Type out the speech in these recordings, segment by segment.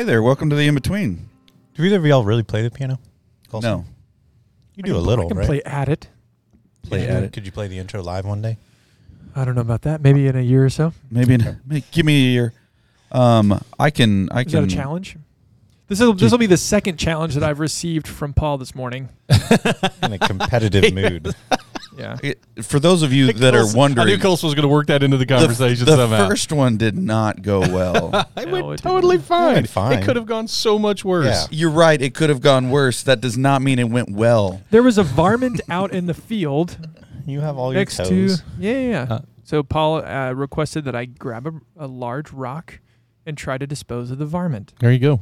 Hey there, welcome to the in between. Do either of y'all really play the piano? Colson? No, You do a little, I can right? play at it. play Could at you- it. Could you play the intro live one day? I don't know about that. Maybe in a year or so. Maybe, in, may- give me a year. Um, I can. I Is can. that a challenge? This will this will be the second challenge that I've received from Paul this morning. In a competitive mood. Yeah. It- For those of you that are Colson- I wondering, knew Colson was going to work that into the the, conversation the somehow. first one did not go well. it No, went it totally didn't. fine. went fine. It could have gone so much worse. Yeah. You're right. It could have gone worse. That does not mean it went well. There was a varmint out in the field You have all your next to toes. yeah yeah. yeah. Uh. so Paul uh, requested that I grab a, a large rock and try to dispose of the varmint, There you go.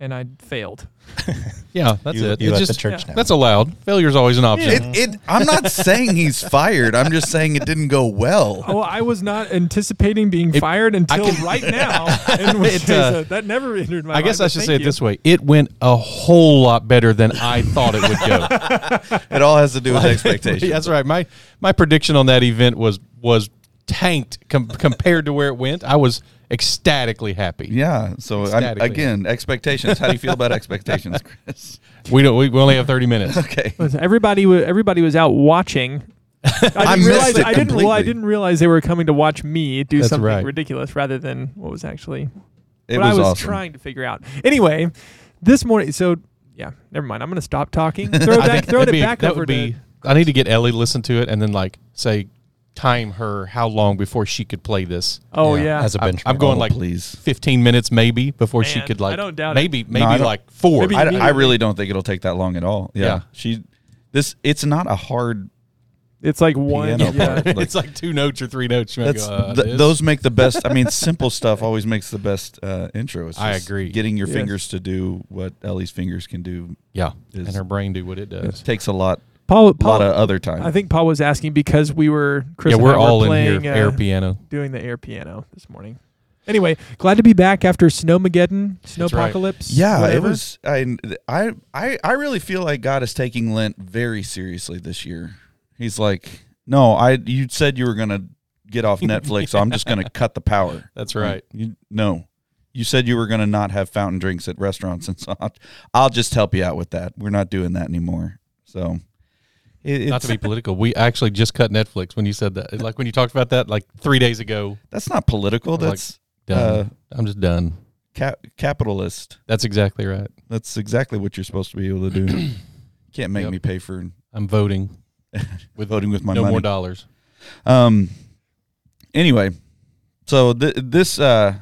And I failed. Yeah, that's you, it. You It's let just the church yeah. down. that's allowed. Failure's always an option. It, it. I'm not saying he's fired. I'm just saying it didn't go well. Oh, I was not anticipating being It- fired until can- right now. In which It, case, uh, uh, that never entered my I guess mind, I should thank say it this way: it went a whole lot better than I thought it would go. It all has to do with expectations. That's right. My my prediction on that event was was tanked com- compared to where it went. I was ecstatically happy. Yeah. So I'm, Ecstatically. again, expectations. How do you feel about expectations, Chris? We don't. We, we only have thirty minutes. Okay. Listen, everybody was everybody was out watching. I didn't I missed realize it I didn't well, I didn't realize they were coming to watch me do That's something right. ridiculous rather than what was actually It what was, I was awesome. trying to figure out. Anyway, this morning so yeah, never mind. I'm going to stop talking. Throw it back throw that'd it be- back that over would to be. I need to get Ellie to listen to it and then like say time her how long before she could play this. Oh yeah. As a I'm- benchmark. I'm going Oh, like please. 15 minutes maybe before she could like I don't doubt it. maybe maybe I like 4. Maybe- I, I really don't think it'll take that long at all. Yeah. Yeah. She. This. It's not a hard. it's like one yeah. part. it's like two notes or three notes. You That's go, uh, th- those make the best. I mean, simple stuff always makes the best uh, intro. It's I agree. Getting your Yes. fingers to do what Ellie's fingers can do yeah, is- and her brain do what it does. It takes a lot, Paul, a lot of other time. I think Paul was asking because we were Chris yeah, we're I all were in playing here uh, air piano. doing the air piano this morning. Anyway, glad to be back after Snowmageddon, That's right. Snowpocalypse. Yeah, whatever. it was. I, I, I, I really feel like God is taking Lent very seriously this year. He's like, no, I. You said you were gonna get off Netflix, so I'm just gonna cut the power. That's right. You no, you said you were gonna not have fountain drinks at restaurants, and so I'll, I'll just help you out with that. We're not doing that anymore. So, it, Not to be political, we actually just cut Netflix when you said that. Like when you talked about that like three days ago. that's not political. Was like, That's Done. Uh, I'm just done. cap- capitalist. That's exactly right. That's exactly what you're supposed to be able to do. Can't make Yep. me pay for I'm voting with voting with my no money. more dollars. Um. Anyway, so th- this. Uh,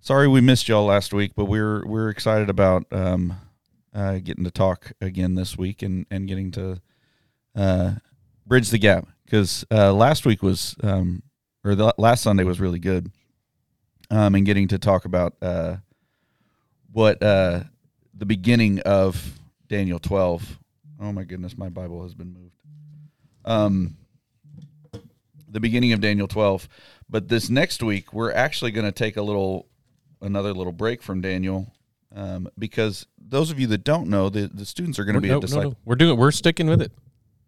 sorry we missed y'all last week, but we're we're excited about um, uh, getting to talk again this week and and getting to uh, bridge the gap because uh, last week was um, or the last Sunday was really good. Um, and getting to talk about uh, what uh, the beginning of Daniel twelve. Oh my goodness, my Bible has been moved. Um, the beginning of Daniel 12. But this next week, we're actually going to take a little, another little break from Daniel, um, because those of you that don't know, the, the students are going to be no, a disciple. no. We're doing. We're sticking with it.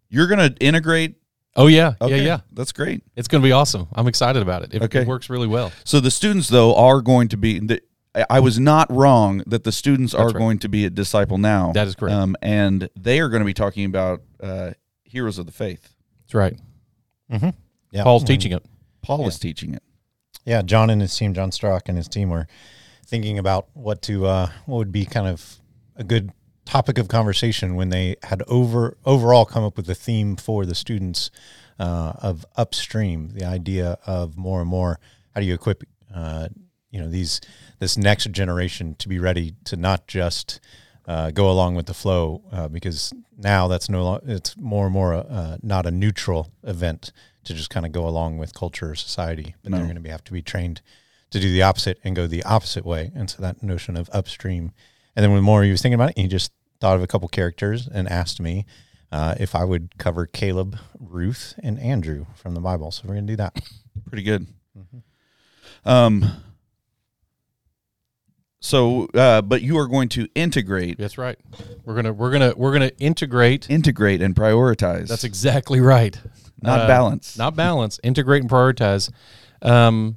You're going to integrate. Oh yeah, Okay, yeah, yeah. that's great. It's going to be awesome. I'm excited about it. It, Okay. it works really well. So the students, though, are going to be. The, I- I was not wrong that the students are right. going to be a disciple now. That is correct. Um, and they are going to be talking about uh, heroes of the faith. That's right. Mm-hmm. Yeah. Paul's And, teaching it. Paul Yeah. is teaching it. Yeah, John and his team, John Strock and his team were thinking about what to uh, what would be kind of a good topic of conversation when they had over overall come up with a theme for the students uh, of upstream, the idea of more and more how do you equip uh, you know these this next generation to be ready to not just uh, go along with the flow uh, because now that's no lo- it's more and more uh, not a neutral event to just kind of go along with culture or society, but they're going to be, have to be trained to do the opposite and go the opposite way. And so that notion of upstream, and then when more he was thinking about it, he just thought of a couple characters and asked me uh, if I would cover Caleb, Ruth, and Andrew from the Bible. So we're going to do that. Pretty good. Um. So, uh, but you are going to integrate, That's right. We're gonna we're gonna we're gonna integrate. integrate, and prioritize. That's exactly right. not Uh, balance. Not balance. Integrate and prioritize. Um,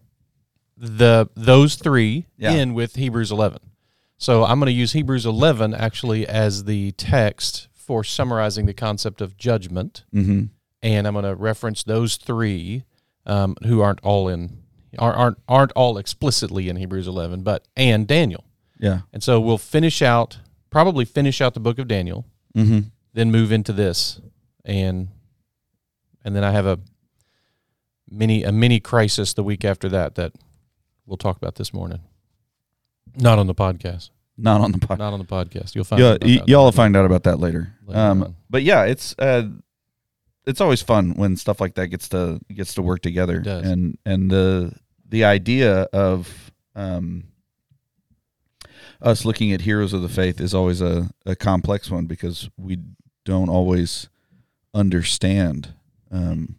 the those three Yeah. in with Hebrews 11. So I'm going to use Hebrews 11 actually as the text for summarizing the concept of judgment, Mm-hmm. and I'm going to reference those three um, who aren't all in aren't aren't aren't all explicitly in Hebrews 11, but and Daniel. Yeah. And so we'll finish out probably finish out the book of Daniel, Mm-hmm. then move into this, and and then I have a mini a mini crisis the week after that that we'll talk about this morning. Not on the podcast. Not on the podcast. Not on the podcast. You'll find. About y- that y'all will later. find out about that later. Later Um, but yeah, it's uh, it's always fun when stuff like that gets to gets to work together. It does. And and the the idea of um, us looking at heroes of the faith is always a, a complex one because we don't always understand um,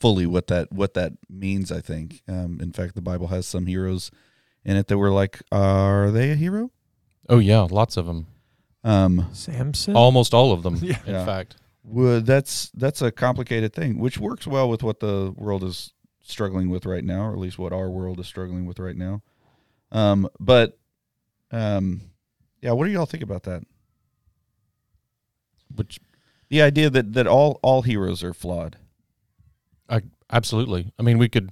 fully what that what that means. I think. Um, in fact, the Bible has some heroes in it that were like, are they a hero? Oh yeah, lots of them. Um, Samson. Almost all of them. Yeah. In Yeah. fact. would that's that's a complicated thing, which works well with what the world is struggling with right now, or at least what our world is struggling with right now. Um, but um, yeah, what do y'all think about that? Which The idea that that all all heroes are flawed. Absolutely. I mean, we could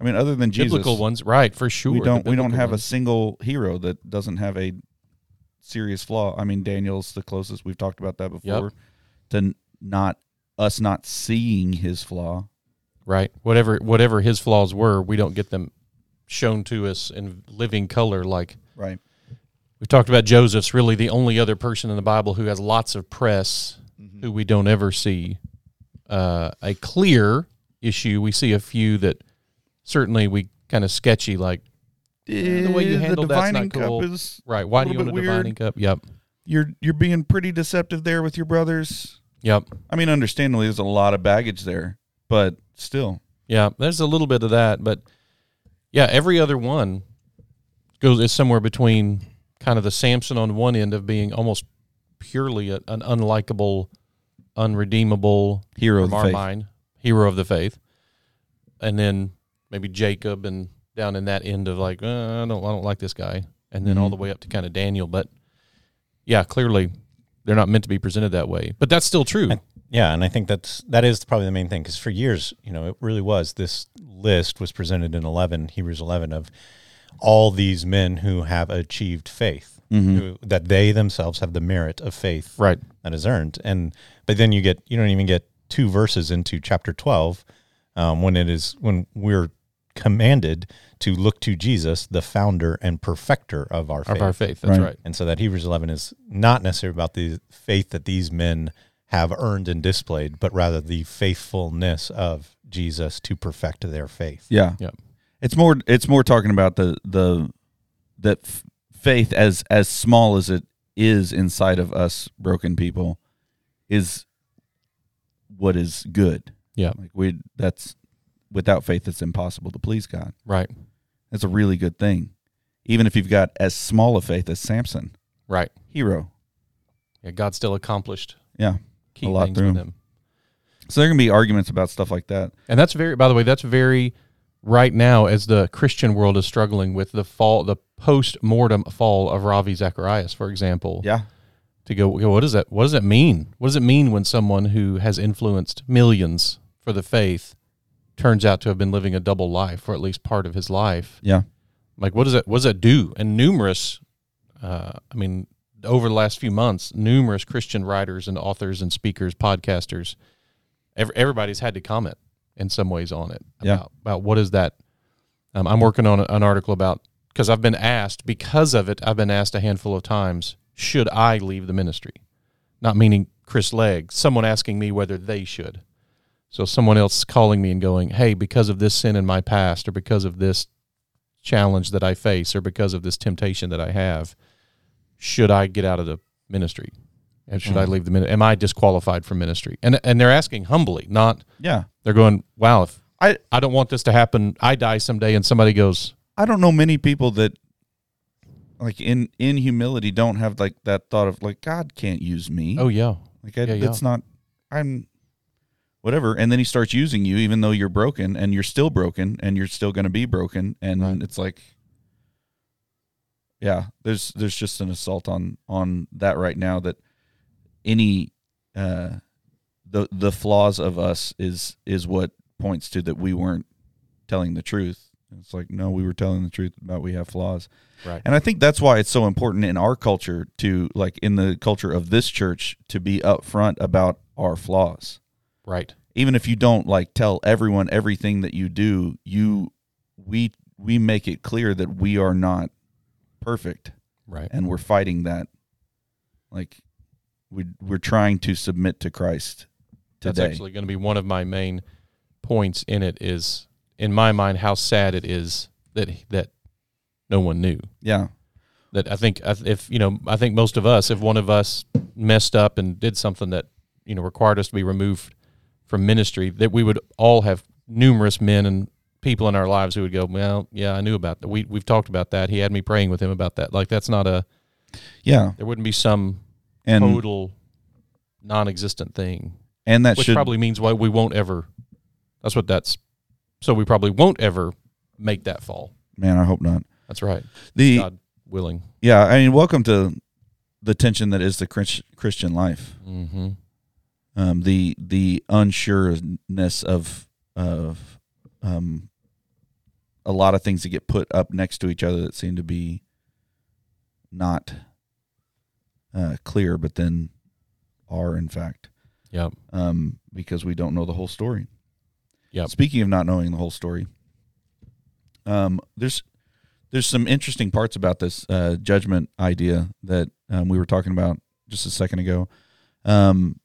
I mean, other than Jesus, biblical ones, right? For sure. we don't we don't have a single hero that doesn't have a serious flaw. I mean, Daniel's the closest we've talked about that before. To not us not seeing his flaw. right. Whatever whatever his flaws were, we don't get them shown to us in living color like Right. We've talked about Joseph's really the only other person in the Bible who has lots of press who we don't ever see uh, a clear issue. We see a few that certainly we kind of sketchy, like Yeah, the way you Eh, handled that's not cool. right. Why do you want a bit divining cup? Yep, you're you're being pretty deceptive there with your brothers. yep, I mean, understandably, there's a lot of baggage there, but still, yeah. There's a little bit of that, but yeah, every other one goes is somewhere between kind of the Samson on one end of being almost purely a, an unlikable, unredeemable hero of our faith. mind, hero of the faith, and then maybe Jacob, and down in that end of like, uh, I don't, I don't like this guy, and then all Mhm. the way up to kind of Daniel. But yeah, clearly they're not meant to be presented that way. But that's still true. And- Yeah, and I think that's that is probably the main thing because for years, you know, it really was this list was presented in eleven Hebrews eleven of all these men who have achieved faith, Mhm. who, that they themselves have the merit of faith right. that is earned, and but then you get you don't even get two verses into chapter twelve um, when it is when we're commanded to look to Jesus, the founder and perfecter of our faith. Of our faith. That's Right. right. And so that Hebrews 11 is not necessarily about the faith that these men have earned and displayed, but rather the faithfulness of Jesus to perfect their faith. Yeah, Yep. It's more. It's more talking about the the that f- faith as as small as it is inside of us broken people is what is good. Yeah. Like we that's without faith it's impossible to please God. Right. That's a really good thing. Even if you've got as small a faith as Samson, Right. hero. Yeah. God still accomplished Yeah. key A lot through him. him. So there can be arguments about stuff like that. And that's very, by the way, that's very right now as the Christian world is struggling with the fall, the post mortem fall of Ravi Zacharias, for example. Yeah. To go, what does that? What does that mean? What does it mean when someone who has influenced millions for the faith turns out to have been living a double life, or at least part of his life? Yeah. Like, what does that? What does that do? And numerous, uh, I mean, over the last few months, numerous Christian writers and authors and speakers, podcasters, ev- everybody's had to comment in some ways on it Yeah. about about what is that. Um, I'm working on an article about because I've been asked because of it. I've been asked a handful of times, should I leave the ministry? Not meaning Chris Legg. Someone asking me whether they should. So someone else calling me and going, "Hey, because of this sin in my past, or because of this challenge that I face, or because of this temptation that I have, should I get out of the ministry? And should I Mm-hmm. leave the ministry? Am I disqualified from ministry?" And and they're asking humbly, not Yeah. they're going, "Wow, if I I don't want this to happen, I die someday," and somebody goes, I don't know many people that like in in humility don't have like that thought of like God can't use me. "Oh yeah, like I, yeah, yeah. not I'm whatever and then he starts using you even though you're broken and you're still broken and you're still going to be broken and Right. it's like yeah there's there's just an assault on on that right now that any uh the the flaws of us is is what points to that we weren't telling the truth it's like no we were telling the truth about we have flaws Right. and i think that's why it's so important in our culture to like in the culture of this church to be upfront about our flaws Right. even if you don't like tell everyone everything that you do you we we make it clear that we are not perfect Right. and we're fighting that like we we're trying to submit to Christ That's actually going to be one of my main points in it is in my mind how sad it is that that no one knew. yeah That I think if you know I think most of us if one of us messed up and did something that you know required us to be removed from ministry that we would all have numerous men and people in our lives who would go well yeah I knew about that we we've talked about that he had me praying with him about that like that's not a yeah there wouldn't be some and total non-existent thing and that which should probably means why we won't ever. That's what that's. So we probably won't ever make that fall. man I hope not That's right. the God willing. yeah I mean welcome to the tension that is the Christian life Mm-hmm. um the the unsureness of of um a lot of things that get put up next to each other that seem to be not uh, clear, but then are in fact, Yep. um, because we don't know the whole story. Yep. Speaking of not knowing the whole story, um, there's there's some interesting parts about this uh, judgment idea that um, we were talking about just a second ago. Um,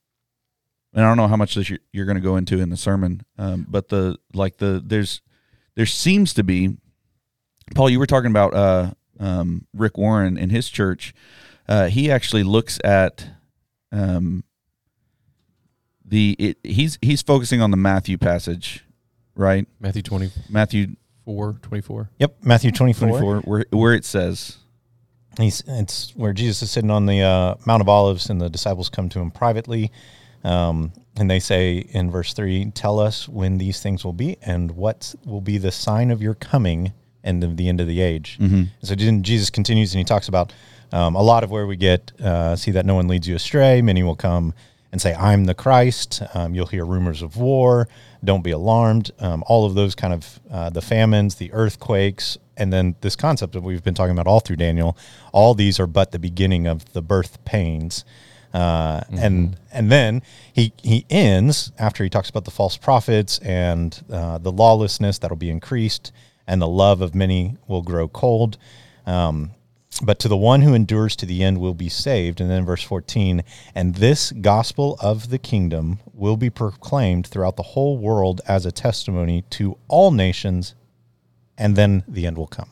and I don't know how much this you're, you're going to go into in the sermon, um, but the like the there's there seems to be, Paul. You were talking about uh, um, Rick Warren in his church. Uh, he actually looks at um, the it, he's he's focusing on the Matthew passage, right? Matthew 24, Matthew 24. Yep, Matthew 24. 24, where where it says, He's it's where Jesus is sitting on the uh, Mount of Olives, and the disciples come to him privately, um, and they say in verse three, "Tell us when these things will be, and what will be the sign of your coming and of the end of the age." Mhm. So Jesus continues, and he talks about um, a lot of where we get uh, see that no one leads you astray. Many will come and say, "I'm the Christ." Um, you'll hear rumors of war. Don't be alarmed. Um, all of those kind of uh, the famines, the earthquakes, and then this concept that we've been talking about all through Daniel. All these are but the beginning of the birth pains. Uh, and and then he he ends after he talks about the false prophets and uh, the lawlessness that'll be increased and the love of many will grow cold. Um, but to the one who endures to the end will be saved. And then verse 14, and this gospel of the kingdom will be proclaimed throughout the whole world as a testimony to all nations, and then the end will come.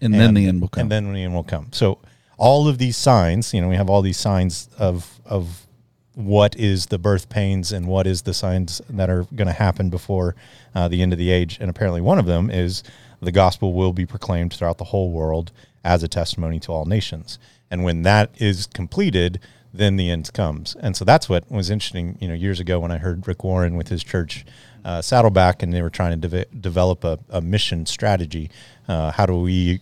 and, then the end will come. And then the end will come. So all of these signs, you know, we have all these signs of of what is the birth pains and what is the signs that are going to happen before uh, the end of the age. And apparently, one of them is the gospel will be proclaimed throughout the whole world as a testimony to all nations. And when that is completed, then the end comes. And so that's what was interesting, you know, years ago when I heard Rick Warren with his church uh, Saddleback, and they were trying to deve- develop a, a mission strategy. Uh, how do we,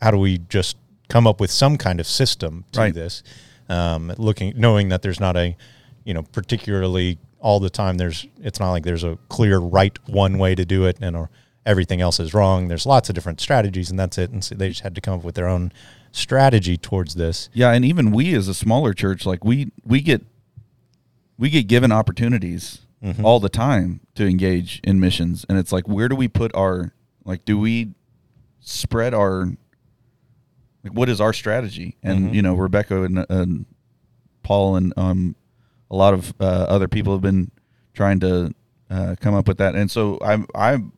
how do we just come up with some kind of system to Right. this? Um, looking, knowing that there's not a, you know, particularly all the time. There's, it's not like there's a clear right one way to do it, and or everything else is wrong. There's lots of different strategies, and that's it. And so they just had to come up with their own strategy towards this. yeah, and even we as a smaller church, like we we get we get given opportunities Mm-hmm. all the time to engage in missions, and it's like, where do we put our like? Do we spread our like? What is our strategy? And Mhm. you know, Rebecca and, and Paul and um, a lot of uh, other people have been trying to uh, come up with that, and so I'm I'm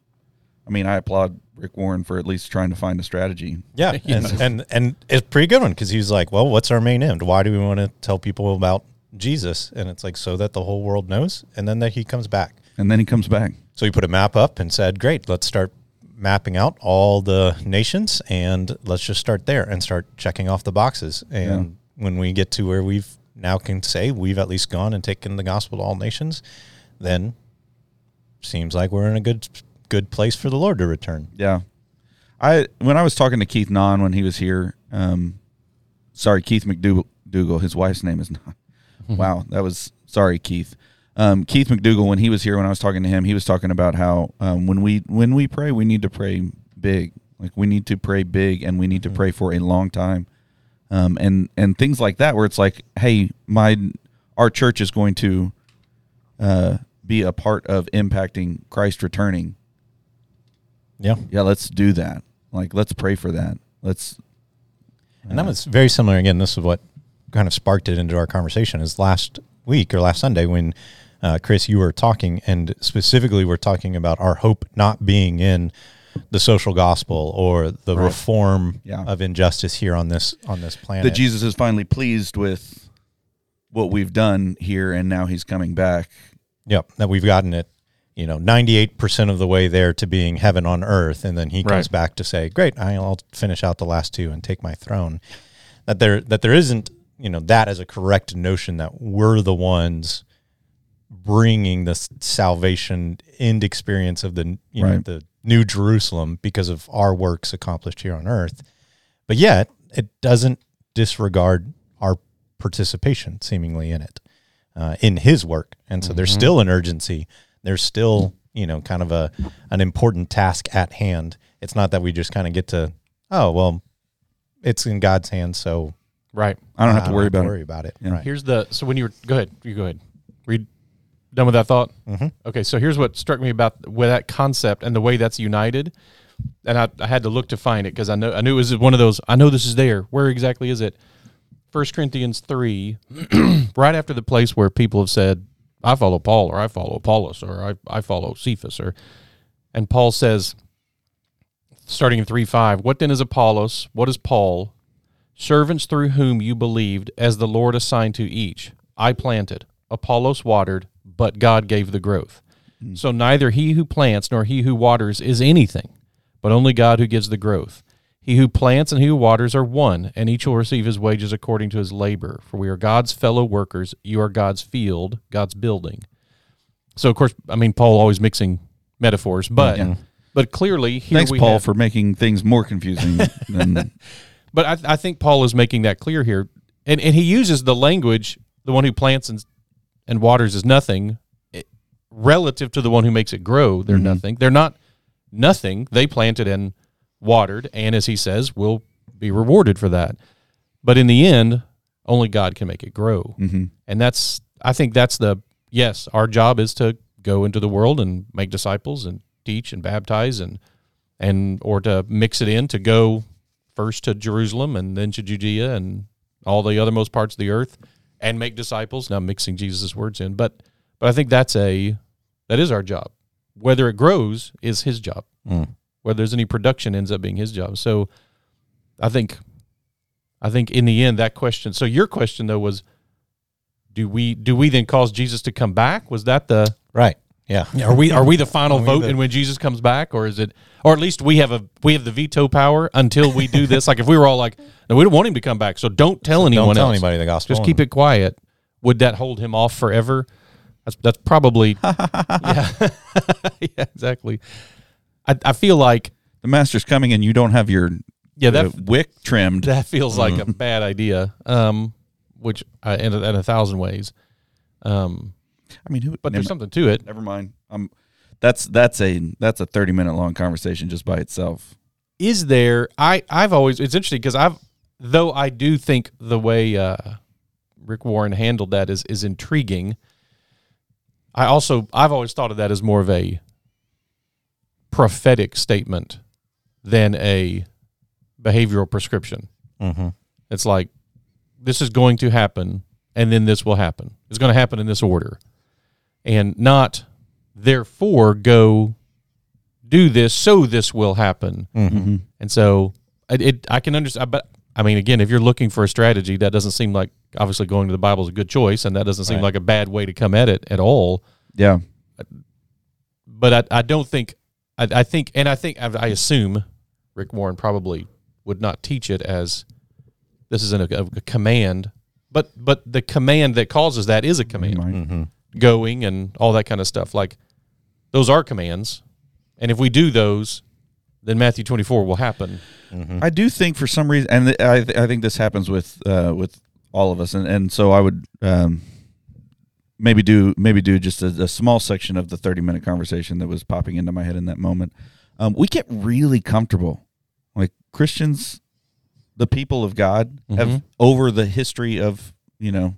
I mean, I applaud Rick Warren for at least trying to find a strategy. Yeah, and, and and it's a pretty good one because he's like, well, what's our main end? Why do we want to tell people about Jesus? And it's like so that the whole world knows, and then that he comes back. And then he comes back. So he put a map up and said, great, let's start mapping out all the nations, and let's just start there and start checking off the boxes. And when we get to where we've now can say we've at least gone and taken the gospel to all nations, then seems like we're in a good good place for the Lord to return. Yeah. I when I was talking to Keith Non when he was here, um, sorry, Keith McDougal, his wife's name is not. Wow, that was sorry, Keith. Um, Keith McDougal, when he was here, when I was talking to him, he was talking about how um, when we when we pray, we need to pray big. Like we need to pray big, and we need to pray for a long time, um, and and things like that, where it's like, hey, my our church is going to uh, be a part of impacting Christ returning Yeah. yeah, let's do that. Like, let's pray for that. Let's. And that was very similar. Again, this is what kind of sparked it into our conversation. Is last week or last Sunday when uh, Chris, you were talking, and specifically we're talking about our hope not being in the social gospel or the reform Yeah. of injustice here on this on this planet. that Jesus is finally pleased with what we've done here, and now He's coming back. Yep, that we've gotten it, you know, 98% of the way there to being heaven on earth. And then he comes Right. back to say, great, I'll finish out the last two and take my throne. That there, that there isn't, you know, that as a correct notion that we're the ones bringing the salvation end experience of the, you know, the new Jerusalem because of our works accomplished here on earth. But yet it doesn't disregard our participation seemingly in it uh, in his work and so there's still an urgency there's still you know kind of a an important task at hand it's not that we just kind of get to oh well it's in god's hands so Right. I don't have to worry about worry it. about it Yeah. right Here's the so when you were go ahead, you go ahead. Read done with that thought. Mhm. Okay, so here's what struck me about with that concept and the way that's united. And I, I had to look to find it because I know I knew it was one of those. I know this is there. Where exactly is it? First Corinthians three, right after the place where people have said, "I follow Paul," or "I follow Apollos," or "I I follow Cephas," or and Paul says, starting in three five, "What then is Apollos? What is Paul? servants through whom you believed, as the Lord assigned to each. I planted, Apollos watered, but God gave the growth. Hmm. So neither he who plants nor he who waters is anything, but only God who gives the growth. He who plants and he who waters are one, and each will receive his wages according to his labor. For we are God's fellow workers. You are God's field, God's building. So, of course, I mean, Paul always mixing metaphors, but Yeah. but clearly here Thanks, Paul, have- for making things more confusing than. But I, I think Paul is making that clear here, and and he uses the language: the one who plants and and waters is nothing, eh, relative to the one who makes it grow. They're nothing. They're not nothing. They planted and watered, and as he says, will be rewarded for that. But in the end, only God can make it grow, Mhm. and that's I think that's the yes. Our job is to go into the world and make disciples and teach and baptize and and or to mix it in to go first to Jerusalem and then to Judea and all the othermost parts of the earth and make disciples. Now I'm mixing Jesus' words in, but but I think that's a that is our job. Whether it grows is his job. Mm. Whether there's any production ends up being his job. So I think I think in the end that question so your question though was do we do we then cause Jesus to come back? Was that the right yeah are we are we the final we vote the- and when Jesus comes back, or is it, or at least we have a we have the veto power until we do this? like if we were all like, no, we don't want him to come back, so don't tell anyone don't tell else. anybody the gospel Just keep it quiet. Would that hold him off forever? That's that's probably yeah yeah exactly. I I feel like the master's coming, and you don't have your yeah that uh, wick trimmed. that feels like a bad idea. Um, which I a, in a thousand ways. Um, I mean, who? but there's something to it. never mind. Um, that's that's a that's a thirty minute long conversation just by itself. is there i i've always it's interesting because i've though i do think the way uh rick warren handled that is is intriguing i also i've always thought of that as more of a prophetic statement than a behavioral prescription. Hmm it's like this is going to happen and then this will happen. It's going to happen in this order. And not therefore go do this so this will happen. Hmm and so it, it I can understand, but I mean, again, if you're looking for a strategy, that doesn't seem like obviously going to the Bible is a good choice, and that doesn't seem Right. like a bad way to come at it at all. Yeah, But I, I don't think, I, I think, and I think, I, I assume Rick Warren probably would not teach it as this is an, a, a command, but but the command that causes that is a command Right. hmm going and all that kind of stuff. Like those are commands, and if we do those, then Matthew 24 will happen. I do think for some reason, and I th- I think this happens with uh, with all of us, and, and so I would um, maybe do maybe do just a, a small section of the thirty minute conversation that was popping into my head in that moment. Um, we get really comfortable, like Christians, the people of God, have Mhm. over the history of you know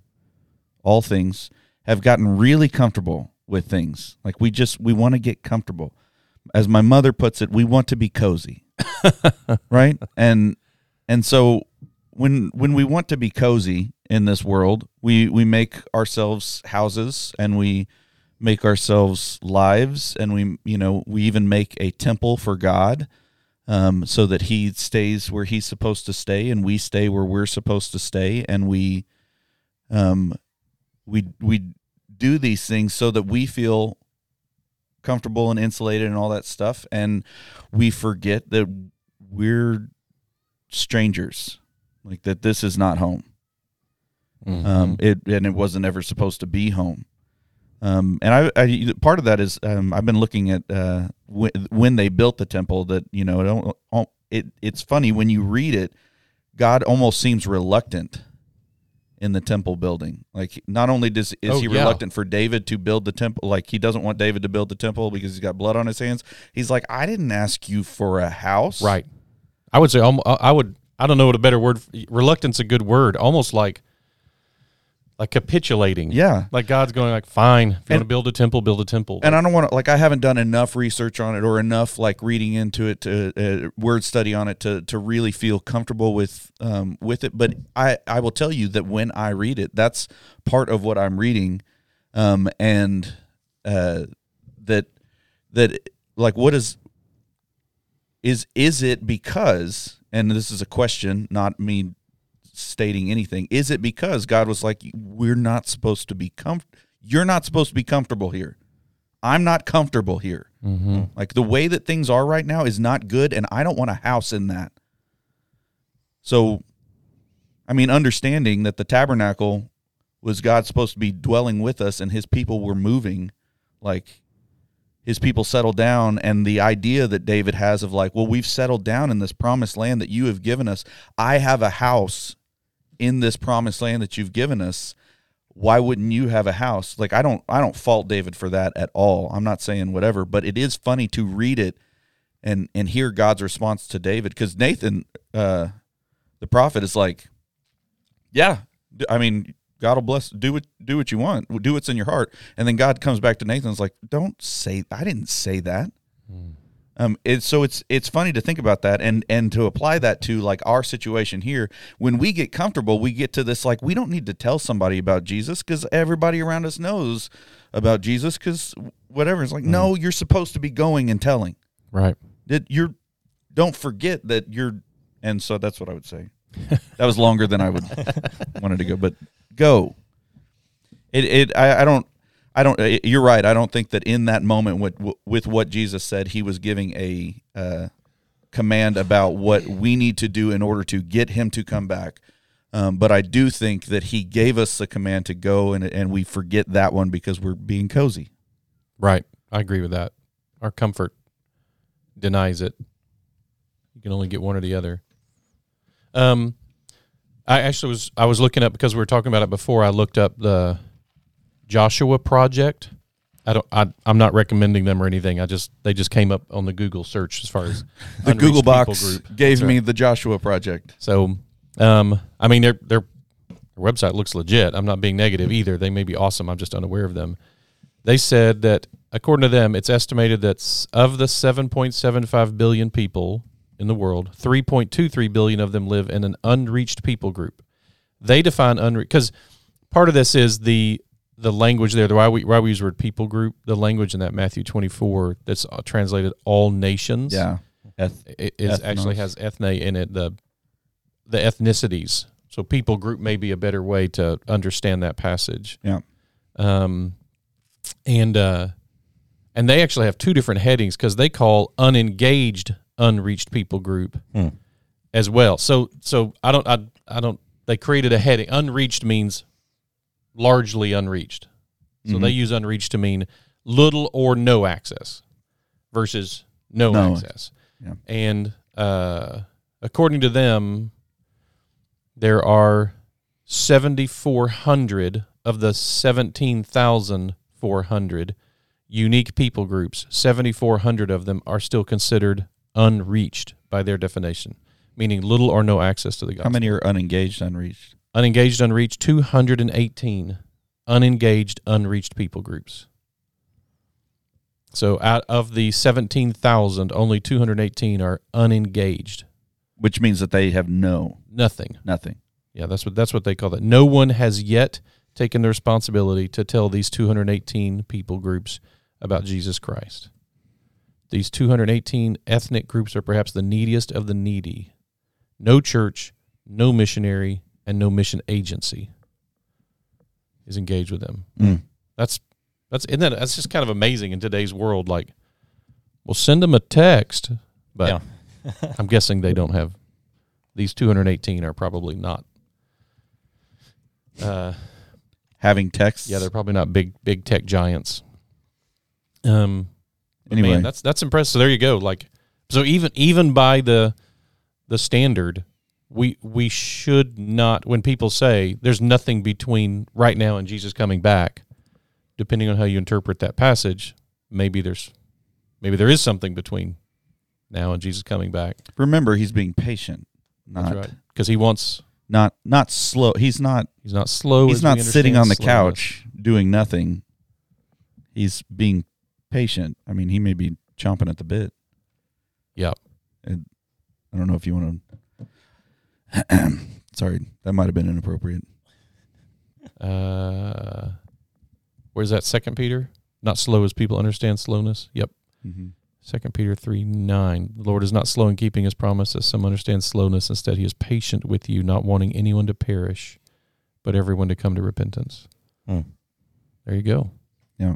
all things have gotten really comfortable with things. Like we just we want to get comfortable. As my mother puts it, we want to be cozy. right? And and so when when we want to be cozy in this world, we we make ourselves houses and we make ourselves lives and we you know, we even make a temple for God. Um, so that he stays where he's supposed to stay and we stay where we're supposed to stay. And we um we we do these things so that we feel comfortable and insulated and all that stuff. And we forget that we're strangers like that this is not home um it and it wasn't ever supposed to be home um and i, I part of that is um i've been looking at uh when, when they built the temple that you know it, it it's funny when you read it god almost seems reluctant in the temple building like not only does is Oh, he yeah. reluctant for david to build the temple like he doesn't want david to build the temple because he's got blood on his hands he's like i didn't ask you for a house Right. I would say I would. I don't know what a better word. Reluctance a good word. Almost like like capitulating. yeah Like God's going like, fine. If you And- want to build a temple, build a temple. and I don't want to like I haven't done enough research on it or enough like reading into it to uh, word study on it to to really feel comfortable with um with it but I I will tell you that when I read it that's part of what I'm reading um and uh that that like what is is is it because and this is a question not me stating anything is it because God was like we're not supposed to be com- you're not supposed to be comfortable here I'm not comfortable here. mm-hmm. Like the way that things are right now is not good, and I don't want a house in that. So, I mean, understanding that the tabernacle was God supposed to be dwelling with us, and His people were moving, like His people settled down, and the idea that David has of like, well, we've settled down in this promised land that you have given us. I have a house in this promised land that you've given us why wouldn't you have a house? Like i don't i don't fault david for that at all. I'm not saying whatever but it is funny to read it and and hear god's response to david because nathan uh the prophet is like yeah i mean god will bless do what do what you want do what's in your heart. And then god comes back to nathan and like don't say i didn't say that um, it's so it's it's funny to think about that and and to apply that to like our situation here. When we get comfortable, we get to this like we don't need to tell somebody about Jesus because everybody around us knows about Jesus because whatever. It's like no, you're supposed to be going and telling. Right. That you're don't forget that you're. And so that's what I would say. that was longer than I would wanted to go, but go. It it I, I don't I don't. uh, You're right. I don't think that in that moment, with with what Jesus said, he was giving a uh, command about what we need to do in order to get him to come back. Um, but I do think that he gave us the command to go, and and we forget that one because we're being cozy. Right. I agree with that. Our comfort denies it. You can only get one or the other. Um, I actually was I was looking up because we were talking about it before. I looked up the Joshua Project. I don't. I, I'm not recommending them or anything. I just they just came up on the Google search as far as The Google box group. gave That's me the Joshua Project. So, um, I mean, their their website looks legit. I'm not being negative either. They may be awesome. I'm just unaware of them. They said that according to them, it's estimated that of the 7.75 billion people in the world, 3.23 billion of them live in an unreached people group. They define unreached because part of this is the the language there. The why we why we use the word people group. The language in that Matthew 24 that's uh, translated all nations Yeah. Eth- it is actually has ethne in it the the ethnicities so people group may be a better way to understand that passage Yeah. um and uh and they actually have two different headings because they call unengaged unreached people group Hmm. as well so so i don't i, I don't they created a heading unreached means largely unreached so Mhm. they use unreached to mean little or no access versus no, No. access. Yeah. And uh, according to them, there are 7,400 of the 17,400 unique people groups. 7,400 of them are still considered unreached by their definition, meaning little or no access to the gospel. How many are unengaged, unreached? Unengaged, unreached, 218 unengaged, unreached people groups. So out of the 17,000, only 218 are unengaged. Which means that they have no Nothing. nothing. Yeah, that's what that's what they call that. No one has yet taken the responsibility to tell these 218 people groups about Jesus Christ. These 218 ethnic groups are perhaps the neediest of the needy. No church, no missionary, and no mission agency is engaged with them. Mm. That's that's isn't that that's just kind of amazing in today's world. Like, we'll send them a text, but Yeah. I'm guessing they don't have. These 218 are probably not. Uh, Having texts. yeah, they're probably not big big tech giants. Um, Anyway. man, that's that's impressive. So there you go. Like, so even even by the the standard, we we should not. When people say there's nothing between right now and Jesus coming back, depending on how you interpret that passage, maybe there's maybe there is something between now and Jesus coming back. Remember, he's being patient, not right. Because he wants not not slow. He's not he's not slow. he's not sitting on the slowness. couch doing nothing. He's being patient. I mean, he may be chomping at the bit. Yeah. And I don't know if you want to. Sorry, that might have been inappropriate. Uh, where's that? Second Peter. Not slow as people understand slowness. Yep. Mm-hmm. Second Peter three nine. The Lord is not slow in keeping His promise, as some understand slowness. Instead, He is patient with you, not wanting anyone to perish, but everyone to come to repentance. Hmm. There you go. Yeah.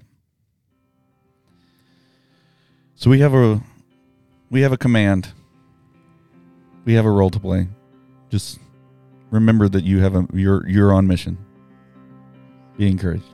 So we have a we have a command. We have a role to play. Just remember that you have a you're you're on mission. Be encouraged.